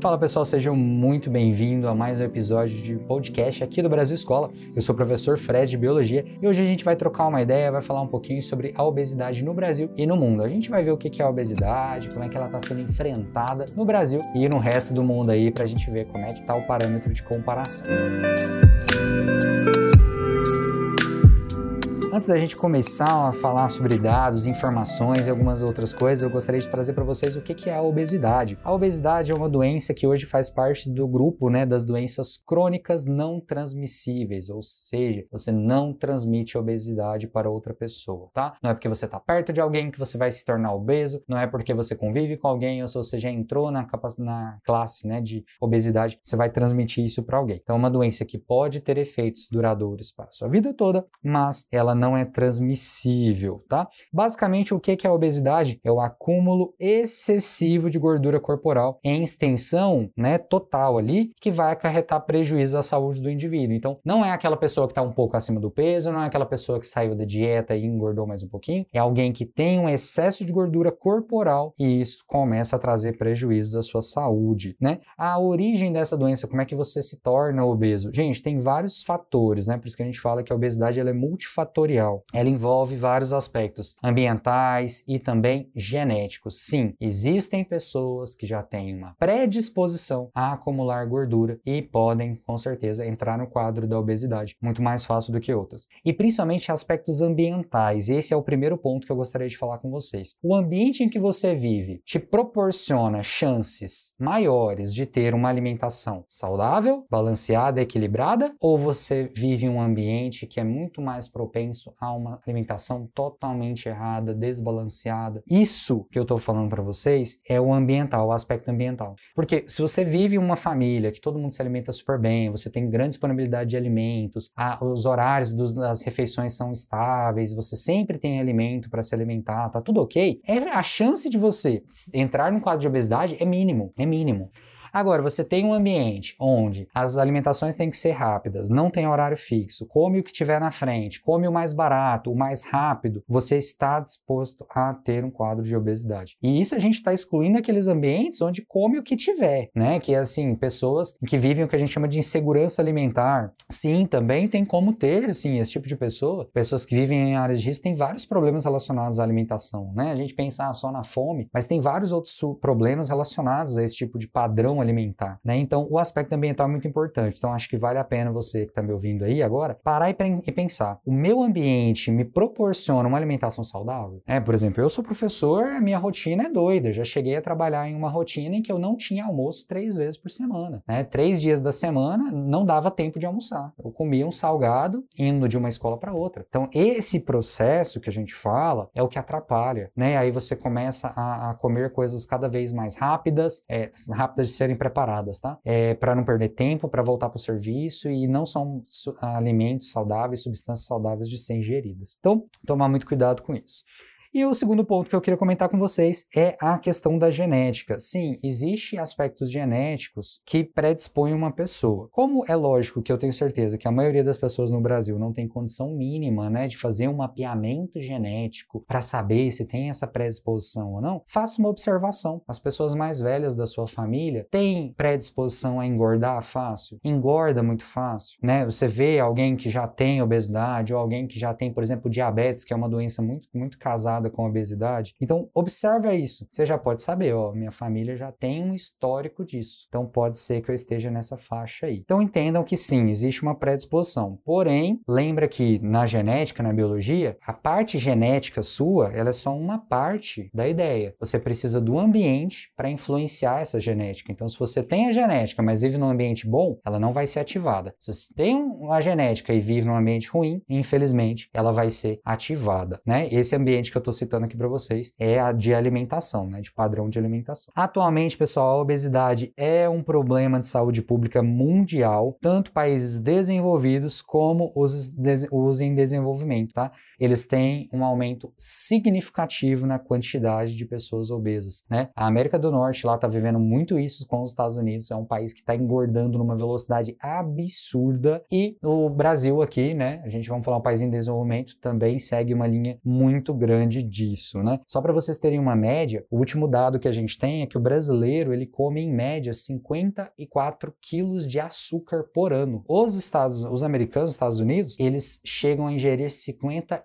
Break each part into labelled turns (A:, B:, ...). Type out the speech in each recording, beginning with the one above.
A: Fala pessoal, sejam muito bem-vindos a mais um episódio de podcast aqui do Brasil Escola. Eu sou o professor Fred de Biologia e hoje a gente vai trocar uma ideia, vai falar um pouquinho sobre a obesidade no Brasil e no mundo. A gente vai ver o que é a obesidade, como é que ela está sendo enfrentada no Brasil e no resto do mundo aí para a gente ver como é que está o parâmetro de comparação. Antes da gente começar a falar sobre dados, informações e algumas outras coisas, eu gostaria de trazer para vocês o que é a obesidade. A obesidade é uma doença que hoje faz parte do grupo né, das doenças crônicas não transmissíveis, ou seja, você não transmite obesidade para outra pessoa, tá? Não é porque você está perto de alguém que você vai se tornar obeso, não é porque você convive com alguém ou se você já entrou na, na classe né, de obesidade, você vai transmitir isso para alguém. Então, é uma doença que pode ter efeitos duradouros para a sua vida toda, mas ela não é transmissível, tá? Basicamente, o que é a obesidade? É o acúmulo excessivo de gordura corporal em extensão, né, total ali, que vai acarretar prejuízo à saúde do indivíduo. Então, não é aquela pessoa que está um pouco acima do peso, não é aquela pessoa que saiu da dieta e engordou mais um pouquinho, é alguém que tem um excesso de gordura corporal e isso começa a trazer prejuízos à sua saúde, né? A origem dessa doença, como é que você se torna obeso? Gente, tem vários fatores, né? Por isso que a gente fala que a obesidade ela é multifatorial ela envolve vários aspectos ambientais e também genéticos. Sim, existem pessoas que já têm uma predisposição a acumular gordura e podem, com certeza, entrar no quadro da obesidade, muito mais fácil do que outras. E principalmente aspectos ambientais. Esse é o primeiro ponto que eu gostaria de falar com vocês. O ambiente em que você vive te proporciona chances maiores de ter uma alimentação saudável, balanceada, equilibrada, ou você vive em um ambiente que é muito mais propenso isso a uma alimentação totalmente errada, desbalanceada. Isso que eu estou falando para vocês é o ambiental, o aspecto ambiental. Porque se você vive uma família que todo mundo se alimenta super bem, você tem grande disponibilidade de alimentos, a, os horários dos, das refeições são estáveis, você sempre tem alimento para se alimentar, tá tudo ok, é, a chance de você entrar num quadro de obesidade é mínimo, é mínimo. Agora, você tem um ambiente onde as alimentações têm que ser rápidas, não tem horário fixo, come o que tiver na frente, come o mais barato, o mais rápido, você está disposto a ter um quadro de obesidade. E isso a gente está excluindo aqueles ambientes onde come o que tiver, né? Que é assim, pessoas que vivem o que a gente chama de insegurança alimentar. Sim, também tem como ter, assim, esse tipo de pessoa. Pessoas que vivem em áreas de risco têm vários problemas relacionados à alimentação, né? A gente pensa só na fome, mas tem vários outros problemas relacionados a esse tipo de padrão alimentar, né? Então, o aspecto ambiental é muito importante. Então, acho que vale a pena você que está me ouvindo aí agora parar e, pensar: o meu ambiente me proporciona uma alimentação saudável? É, por exemplo, eu sou professor, a minha rotina é doida. Já cheguei a trabalhar em uma rotina em que eu não tinha almoço três vezes por semana, né? Três dias da semana não dava tempo de almoçar. Eu comia um salgado indo de uma escola para outra. Então, esse processo que a gente fala é o que atrapalha, né? Aí você começa a, a comer coisas cada vez mais rápidas, é, rápidas de ser serem preparadas, tá? É, para não perder tempo, para voltar para o serviço e não são alimentos saudáveis, substâncias saudáveis de ser ingeridas. Então, tomar muito cuidado com isso. E o segundo ponto que eu queria comentar com vocês é a questão da genética. Sim, existem aspectos genéticos que predispõem uma pessoa. Como é lógico que eu tenho certeza que a maioria das pessoas no Brasil não tem condição mínima, né, de fazer um mapeamento genético para saber se tem essa predisposição ou não, faça uma observação. As pessoas mais velhas da sua família têm predisposição a engordar fácil, engorda muito fácil, né? Você vê alguém que já tem obesidade ou alguém que já tem, por exemplo, diabetes, que é uma doença muito muito casada relacionada com obesidade. Então, observa isso. Você já pode saber, ó, minha família já tem um histórico disso. Então, pode ser que eu esteja nessa faixa aí. Então, entendam que sim, existe uma predisposição. Porém, lembra que na genética, na biologia, a parte genética sua, ela é só uma parte da ideia. Você precisa do ambiente para influenciar essa genética. Então, se você tem a genética, mas vive num ambiente bom, ela não vai ser ativada. Se você tem a genética e vive num ambiente ruim, infelizmente, ela vai ser ativada, né? Esse ambiente que eu estou citando aqui para vocês é a de alimentação, né, de padrão de alimentação. Atualmente, pessoal, a obesidade é um problema de saúde pública mundial, tanto países desenvolvidos como os, os em desenvolvimento, tá? Eles têm um aumento significativo na quantidade de pessoas obesas, né? A América do Norte lá está vivendo muito isso com os Estados Unidos, é um país que está engordando numa velocidade absurda e o Brasil aqui, né? A gente vamos falar um país em desenvolvimento também segue uma linha muito grande disso, né? Só para vocês terem uma média, o último dado que a gente tem é que o brasileiro ele come em média 54 quilos de açúcar por ano. Os Estados, os americanos, Estados Unidos, eles chegam a ingerir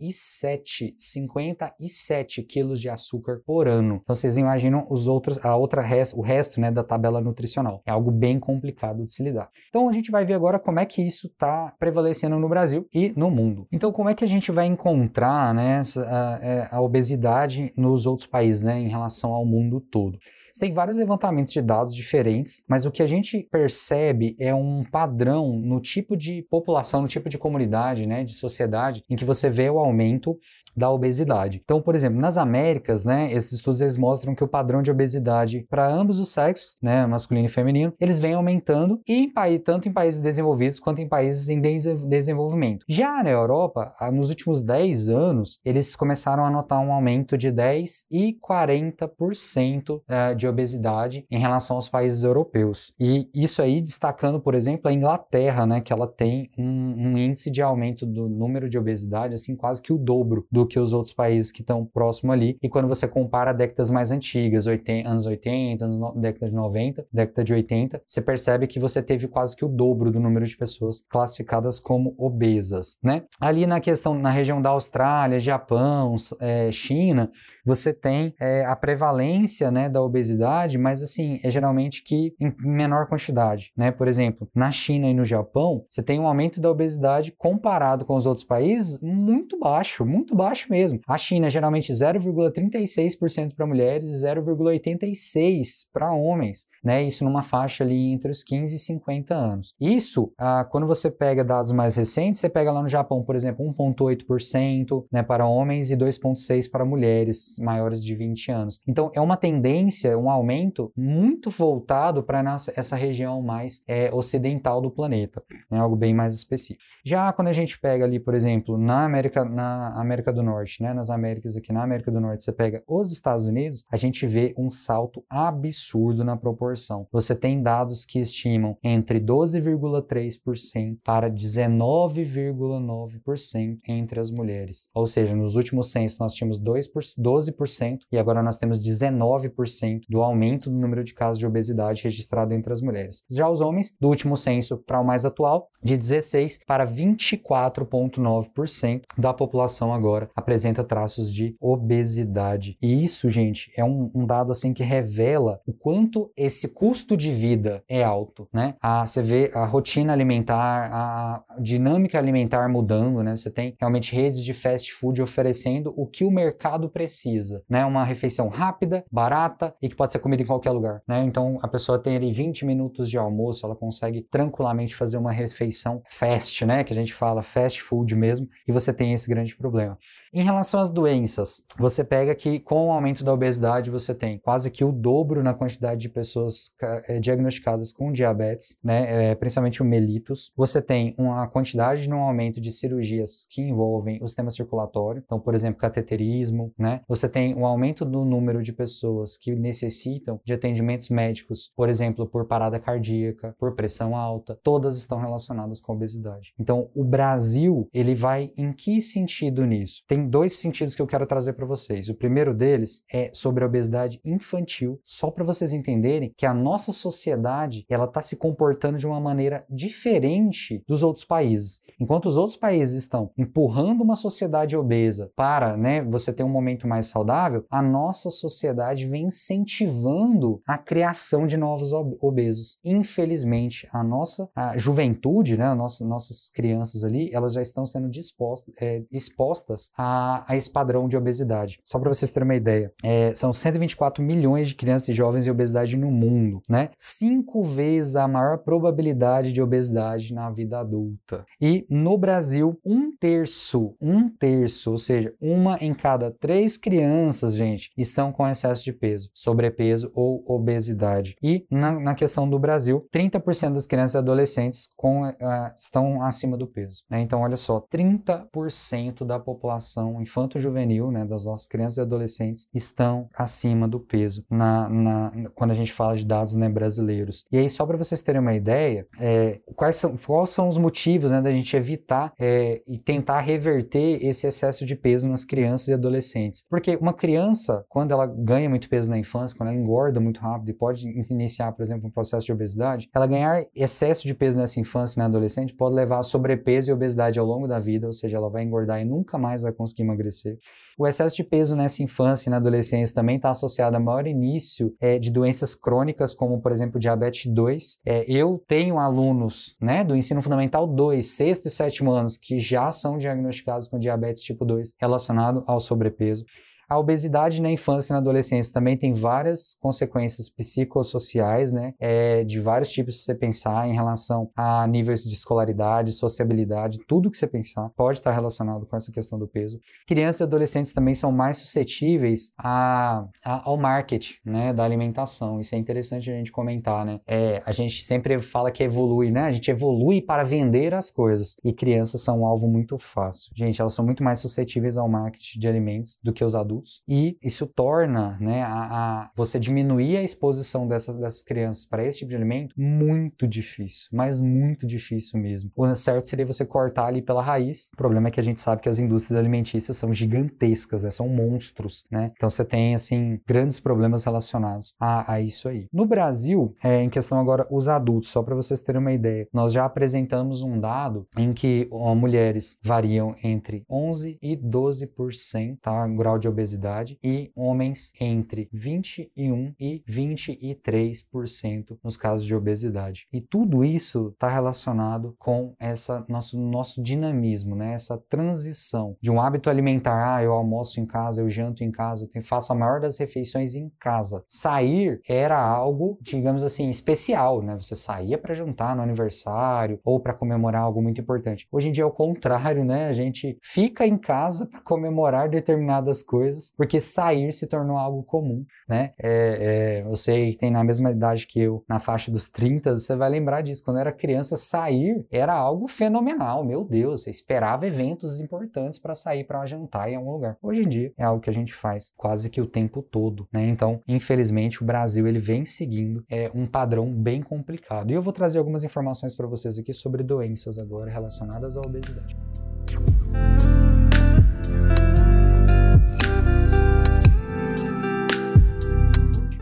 A: 57, 57 quilos de açúcar por ano. Então vocês imaginam os outros, a outra o resto, né, da tabela nutricional. É algo bem complicado de se lidar. Então a gente vai ver agora como é que isso está prevalecendo no Brasil e no mundo. Então como é que a gente vai encontrar, né, essa, a, é, a obesidade nos outros países, né, em relação ao mundo todo? Você tem vários levantamentos de dados diferentes, mas o que a gente percebe é um padrão no tipo de população, no tipo de comunidade, né, de sociedade, em que você vê o aumento da obesidade. Então, por exemplo, nas Américas, né, esses estudos eles mostram que o padrão de obesidade para ambos os sexos, né, masculino e feminino, eles vêm aumentando e em país, tanto em países desenvolvidos quanto em países em desenvolvimento. Já na Europa, nos últimos 10 anos, eles começaram a notar um aumento de 10 e 40% eh, de obesidade em relação aos países europeus. E isso aí destacando, por exemplo, a Inglaterra, né, que ela tem um, um índice de aumento do número de obesidade assim quase que o dobro do que os outros países que estão próximo ali. E quando você compara décadas mais antigas, 80, anos 80, anos no, década de 90, década de 80, você percebe que você teve quase que o dobro do número de pessoas classificadas como obesas, né? Ali na questão, na região da Austrália, Japão, é, China, você tem é, a prevalência, né, da obesidade, mas assim, é geralmente que em menor quantidade, né? Por exemplo, na China e no Japão, você tem um aumento da obesidade comparado com os outros países muito baixo, muito baixo baixo mesmo. A China, geralmente 0,36% para mulheres e 0,86% para homens, né? Isso numa faixa ali entre os 15 e 50 anos. Isso, ah, quando você pega dados mais recentes, você pega lá no Japão, por exemplo, 1,8% né, para homens e 2,6% para mulheres maiores de 20 anos. Então, é uma tendência, um aumento muito voltado para essa região mais é, ocidental do planeta, né, algo bem mais específico. Já quando a gente pega ali, por exemplo, na América, na América do Norte, né, nas Américas aqui na América do Norte, você pega os Estados Unidos, a gente vê um salto absurdo na proporção. Você tem dados que estimam entre 12,3% para 19,9% entre as mulheres. Ou seja, nos últimos censos nós tínhamos 12% e agora nós temos 19% do aumento do número de casos de obesidade registrado entre as mulheres. Já os homens, do último censo para o mais atual, de 16 para 24,9% da população agora apresenta traços de obesidade. E isso, gente, é um, um, dado assim que revela o quanto esse custo de vida é alto, né? A, você vê a rotina alimentar, a dinâmica alimentar mudando, né? Você tem realmente redes de fast food oferecendo o que o mercado precisa, né? Uma refeição rápida, barata e que pode ser comida em qualquer lugar, né? Então a pessoa tem ali 20 minutos de almoço, ela consegue tranquilamente fazer uma refeição fast, né? Que a gente fala fast food mesmo, e você tem esse grande problema. Em relação às doenças, você pega que com o aumento da obesidade você tem quase que o dobro na quantidade de pessoas é, diagnosticadas com diabetes, né, é, principalmente o mellitus. Você tem uma quantidade no aumento de cirurgias que envolvem o sistema circulatório, então, por exemplo, cateterismo, né? Você tem um aumento do número de pessoas que necessitam de atendimentos médicos, por exemplo, por parada cardíaca, por pressão alta, todas estão relacionadas com obesidade. Então, o Brasil, ele vai em que sentido nisso? Tem tem dois sentidos que eu quero trazer para vocês. O primeiro deles é sobre a obesidade infantil, só para vocês entenderem que a nossa sociedade ela está se comportando de uma maneira diferente dos outros países. Enquanto os outros países estão empurrando uma sociedade obesa para, né, você ter um momento mais saudável, a nossa sociedade vem incentivando a criação de novos obesos. Infelizmente, a nossa a juventude, né, nossa, nossas crianças ali, elas já estão sendo dispostas, é, expostas a a, esse padrão de obesidade. Só para vocês terem uma ideia, é, são 124 milhões de crianças e jovens em obesidade no mundo, né? Cinco vezes a maior probabilidade de obesidade na vida adulta. E no Brasil, um terço, um terço, ou seja, uma em cada três crianças, gente, estão com excesso de peso, sobrepeso ou obesidade. E na, na questão do Brasil, 30% das crianças e adolescentes com, uh, estão acima do peso. Né? Então, olha só, 30% da população população infanto-juvenil, né, das nossas crianças e adolescentes, estão acima do peso na, na quando a gente fala de dados né, brasileiros. E aí, só para vocês terem uma ideia, é, quais, são, quais são os motivos né, da gente evitar é, e tentar reverter esse excesso de peso nas crianças e adolescentes? Porque uma criança, quando ela ganha muito peso na infância, quando ela engorda muito rápido e pode iniciar, por exemplo, um processo de obesidade, ela ganhar excesso de peso nessa infância e na adolescente pode levar a sobrepeso e obesidade ao longo da vida, ou seja, ela vai engordar e nunca mais vai conseguir emagrecer. O excesso de peso nessa infância e na adolescência também está associado a maior início é, de doenças crônicas, como, por exemplo, diabetes 2. É, eu tenho alunos né, do ensino fundamental 2, sexto e sétimo anos, que já são diagnosticados com diabetes tipo 2 relacionado ao sobrepeso. A obesidade na infância e na adolescência também tem várias consequências psicossociais, né? É, de vários tipos se você pensar em relação a níveis de escolaridade, sociabilidade, tudo que você pensar pode estar relacionado com essa questão do peso. Crianças e adolescentes também são mais suscetíveis a, a, ao marketing, né? Da alimentação. Isso é interessante a gente comentar, né? É, a gente sempre fala que evolui, né? A gente evolui para vender as coisas. E crianças são um alvo muito fácil. Gente, elas são muito mais suscetíveis ao marketing de alimentos do que os adultos adultos e isso torna, né, a, a você diminuir a exposição dessas, dessas crianças para esse tipo de alimento muito difícil, mas muito difícil mesmo. O certo seria você cortar ali pela raiz. O problema é que a gente sabe que as indústrias alimentícias são gigantescas, né, são monstros, né? Então você tem assim grandes problemas relacionados a, a isso aí. No Brasil, é, em questão agora os adultos, só para vocês terem uma ideia, nós já apresentamos um dado em que ó, mulheres variam entre 11 e 12%, tá, grau de obesidade obesidade e homens entre 21 e 23% nos casos de obesidade. E tudo isso está relacionado com essa nosso nosso dinamismo, né? Essa transição de um hábito alimentar, ah, eu almoço em casa, eu janto em casa, eu faço a maior das refeições em casa. Sair era algo, digamos assim, especial, né? Você saía para jantar no aniversário ou para comemorar algo muito importante. Hoje em dia é o contrário, né? A gente fica em casa para comemorar determinadas coisas coisas, porque sair se tornou algo comum, né? É, é, você que tem na mesma idade que eu, na faixa dos 30, você vai lembrar disso. Quando era criança, sair era algo fenomenal. Meu Deus, você esperava eventos importantes para sair para jantar em algum lugar. Hoje em dia é algo que a gente faz quase que o tempo todo, né? Então, infelizmente, o Brasil ele vem seguindo é, um padrão bem complicado. E eu vou trazer algumas informações para vocês aqui sobre doenças agora relacionadas à obesidade.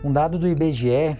A: Um dado do IBGE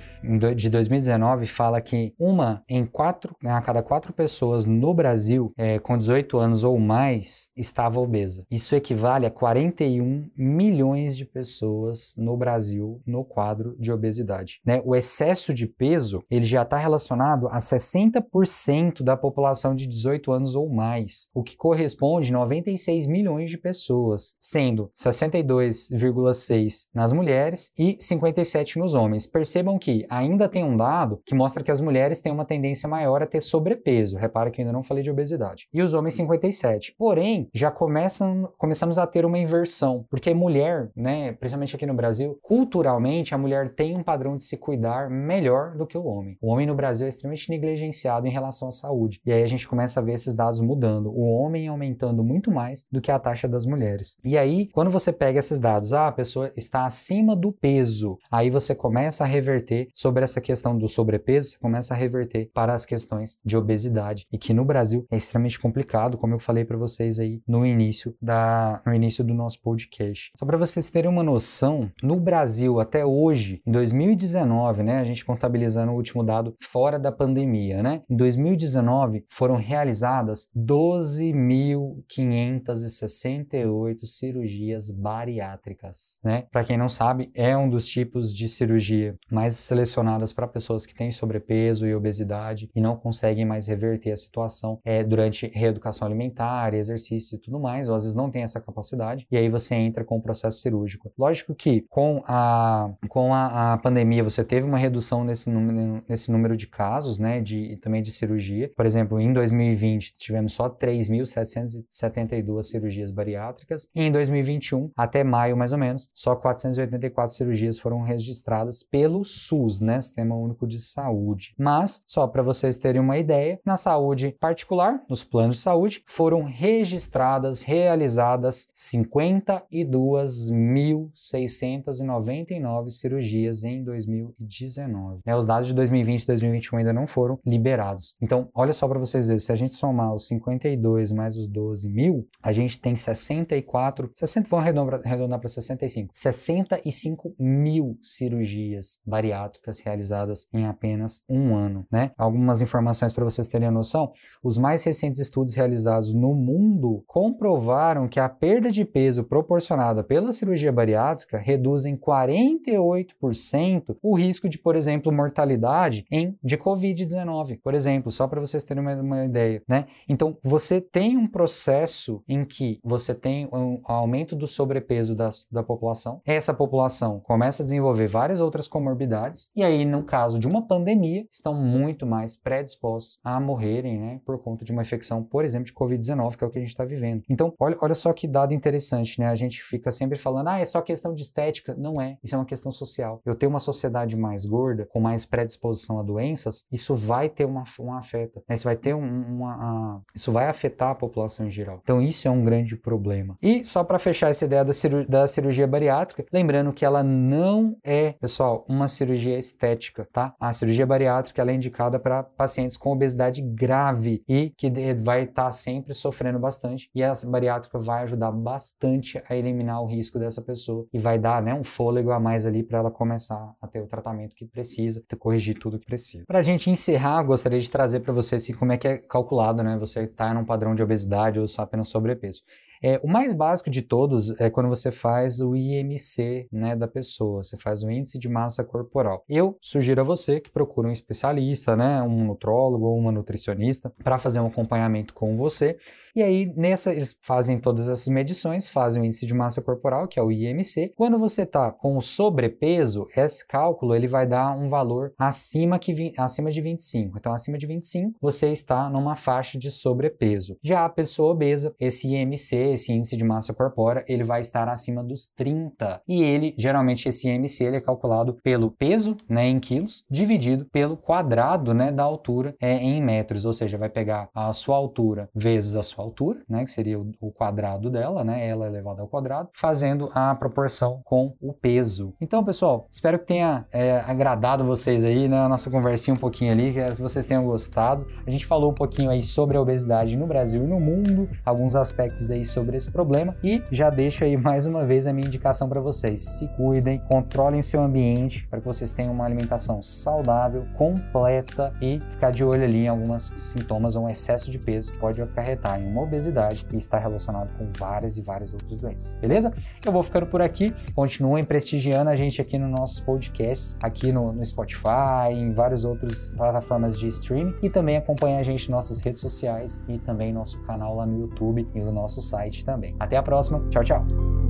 A: de 2019 fala que uma em quatro, a cada quatro pessoas no Brasil é, com 18 anos ou mais estava obesa. Isso equivale a 41 milhões de pessoas no Brasil no quadro de obesidade. Né? O excesso de peso ele já está relacionado a 60% da população de 18 anos ou mais, o que corresponde a 96 milhões de pessoas, sendo 62,6 nas mulheres e 57 nos homens. Percebam que ainda tem um dado que mostra que as mulheres têm uma tendência maior a ter sobrepeso. Repara que eu ainda não falei de obesidade. E os homens 57. Porém, já começam, começamos a ter uma inversão, porque mulher, né, principalmente aqui no Brasil, culturalmente a mulher tem um padrão de se cuidar melhor do que o homem. O homem no Brasil é extremamente negligenciado em relação à saúde. E aí a gente começa a ver esses dados mudando. O homem aumentando muito mais do que a taxa das mulheres. E aí, quando você pega esses dados, ah, a pessoa está acima do peso, aí você começa a reverter sobre essa questão do sobrepeso, você começa a reverter para as questões de obesidade e que no Brasil é extremamente complicado, como eu falei para vocês aí no início da no início do nosso podcast. Só para vocês terem uma noção, no Brasil até hoje, em 2019, né, a gente contabilizando o último dado fora da pandemia, né? Em 2019 foram realizadas 12.568 cirurgias bariátricas, né? Para quem não sabe, é um dos tipos de cirurgia mais selecionados direcionadas para pessoas que têm sobrepeso e obesidade e não conseguem mais reverter a situação é, durante reeducação alimentar, exercício e tudo mais, ou às vezes não tem essa capacidade, e aí você entra com o processo cirúrgico. Lógico que com a, com a, a pandemia você teve uma redução nesse número, nesse número de casos, né, de, também de cirurgia. Por exemplo, em 2020 tivemos só 3.772 cirurgias bariátricas, e em 2021, até maio mais ou menos, só 484 cirurgias foram registradas pelo SUS, Né, Sistema Único de Saúde. Mas, só para vocês terem uma ideia, na saúde particular, nos planos de saúde, foram registradas, realizadas 52.699 cirurgias em 2019. Né, os dados de 2020 e 2021 ainda não foram liberados. Então, olha só para vocês verem, se a gente somar os 52 mais os 12 mil, a gente tem 64, 60, vamos arredondar para 65, 65 mil cirurgias bariátricas realizadas em apenas um ano, né? Algumas informações para vocês terem a noção, os mais recentes estudos realizados no mundo comprovaram que a perda de peso proporcionada pela cirurgia bariátrica reduz em 48% o risco de, por exemplo, mortalidade em, de Covid-19, por exemplo, só para vocês terem uma, uma ideia, né? Então, você tem um processo em que você tem um aumento do sobrepeso da, da população, essa população começa a desenvolver várias outras comorbidades, e aí, no caso de uma pandemia, estão muito mais predispostos a morrerem, né, por conta de uma infecção, por exemplo, de Covid-19, que é o que a gente está vivendo. Então, olha, olha só que dado interessante, né? A gente fica sempre falando, ah, é só questão de estética. Não é, isso é uma questão social. Eu tenho uma sociedade mais gorda, com mais predisposição a doenças, isso vai ter uma, um afeta, né? Isso vai ter um, uma, a, isso vai afetar a população em geral. Então, isso é um grande problema. E só para fechar essa ideia da, da cirurgia bariátrica, lembrando que ela não é, pessoal, uma cirurgia estética, tá? A cirurgia bariátrica ela é indicada para pacientes com obesidade grave e que vai estar tá sempre sofrendo bastante e a bariátrica vai ajudar bastante a eliminar o risco dessa pessoa e vai dar, né, um fôlego a mais ali para ela começar a ter o tratamento que precisa, corrigir tudo que precisa. Para a gente encerrar, gostaria de trazer para vocês assim, como é que é calculado, né? Você está num padrão de obesidade ou só apenas sobrepeso. É, o mais básico de todos é quando você faz o IMC né, da pessoa, você faz o índice de massa corporal. Eu sugiro a você que procure um especialista, né, um nutrólogo ou uma nutricionista, para fazer um acompanhamento com você e aí, nessa, eles fazem todas essas medições, fazem o índice de massa corporal, que é o IMC. Quando você está com o sobrepeso, esse cálculo ele vai dar um valor acima, que, acima de 25. Então, acima de 25, você está numa faixa de sobrepeso. Já a pessoa obesa, esse IMC, esse índice de massa corpórea, ele vai estar acima dos 30. E ele, geralmente, esse IMC ele é calculado pelo peso, né, em quilos, dividido pelo quadrado, né, da altura é, em metros. Ou seja, vai pegar a sua altura vezes a sua altura, né, que seria o, quadrado dela, né, ela elevada ao quadrado, fazendo a proporção com o peso. Então, pessoal, espero que tenha é, agradado vocês aí, né, a nossa conversinha um pouquinho ali, que se vocês tenham gostado. A gente falou um pouquinho aí sobre a obesidade no Brasil e no mundo, alguns aspectos aí sobre esse problema e já deixo aí mais uma vez a minha indicação para vocês. Se cuidem, controlem seu ambiente para que vocês tenham uma alimentação saudável, completa e ficar de olho ali em alguns sintomas ou um excesso de peso que pode acarretar em uma obesidade e está relacionado com várias e várias outras doenças. Beleza? Eu vou ficando por aqui. Continuem prestigiando a gente aqui no nossos podcasts, aqui no, no Spotify, em várias outras plataformas de streaming e também acompanhem a gente nas nossas redes sociais e também nosso canal lá no YouTube e no nosso site também. Até a próxima. Tchau, tchau.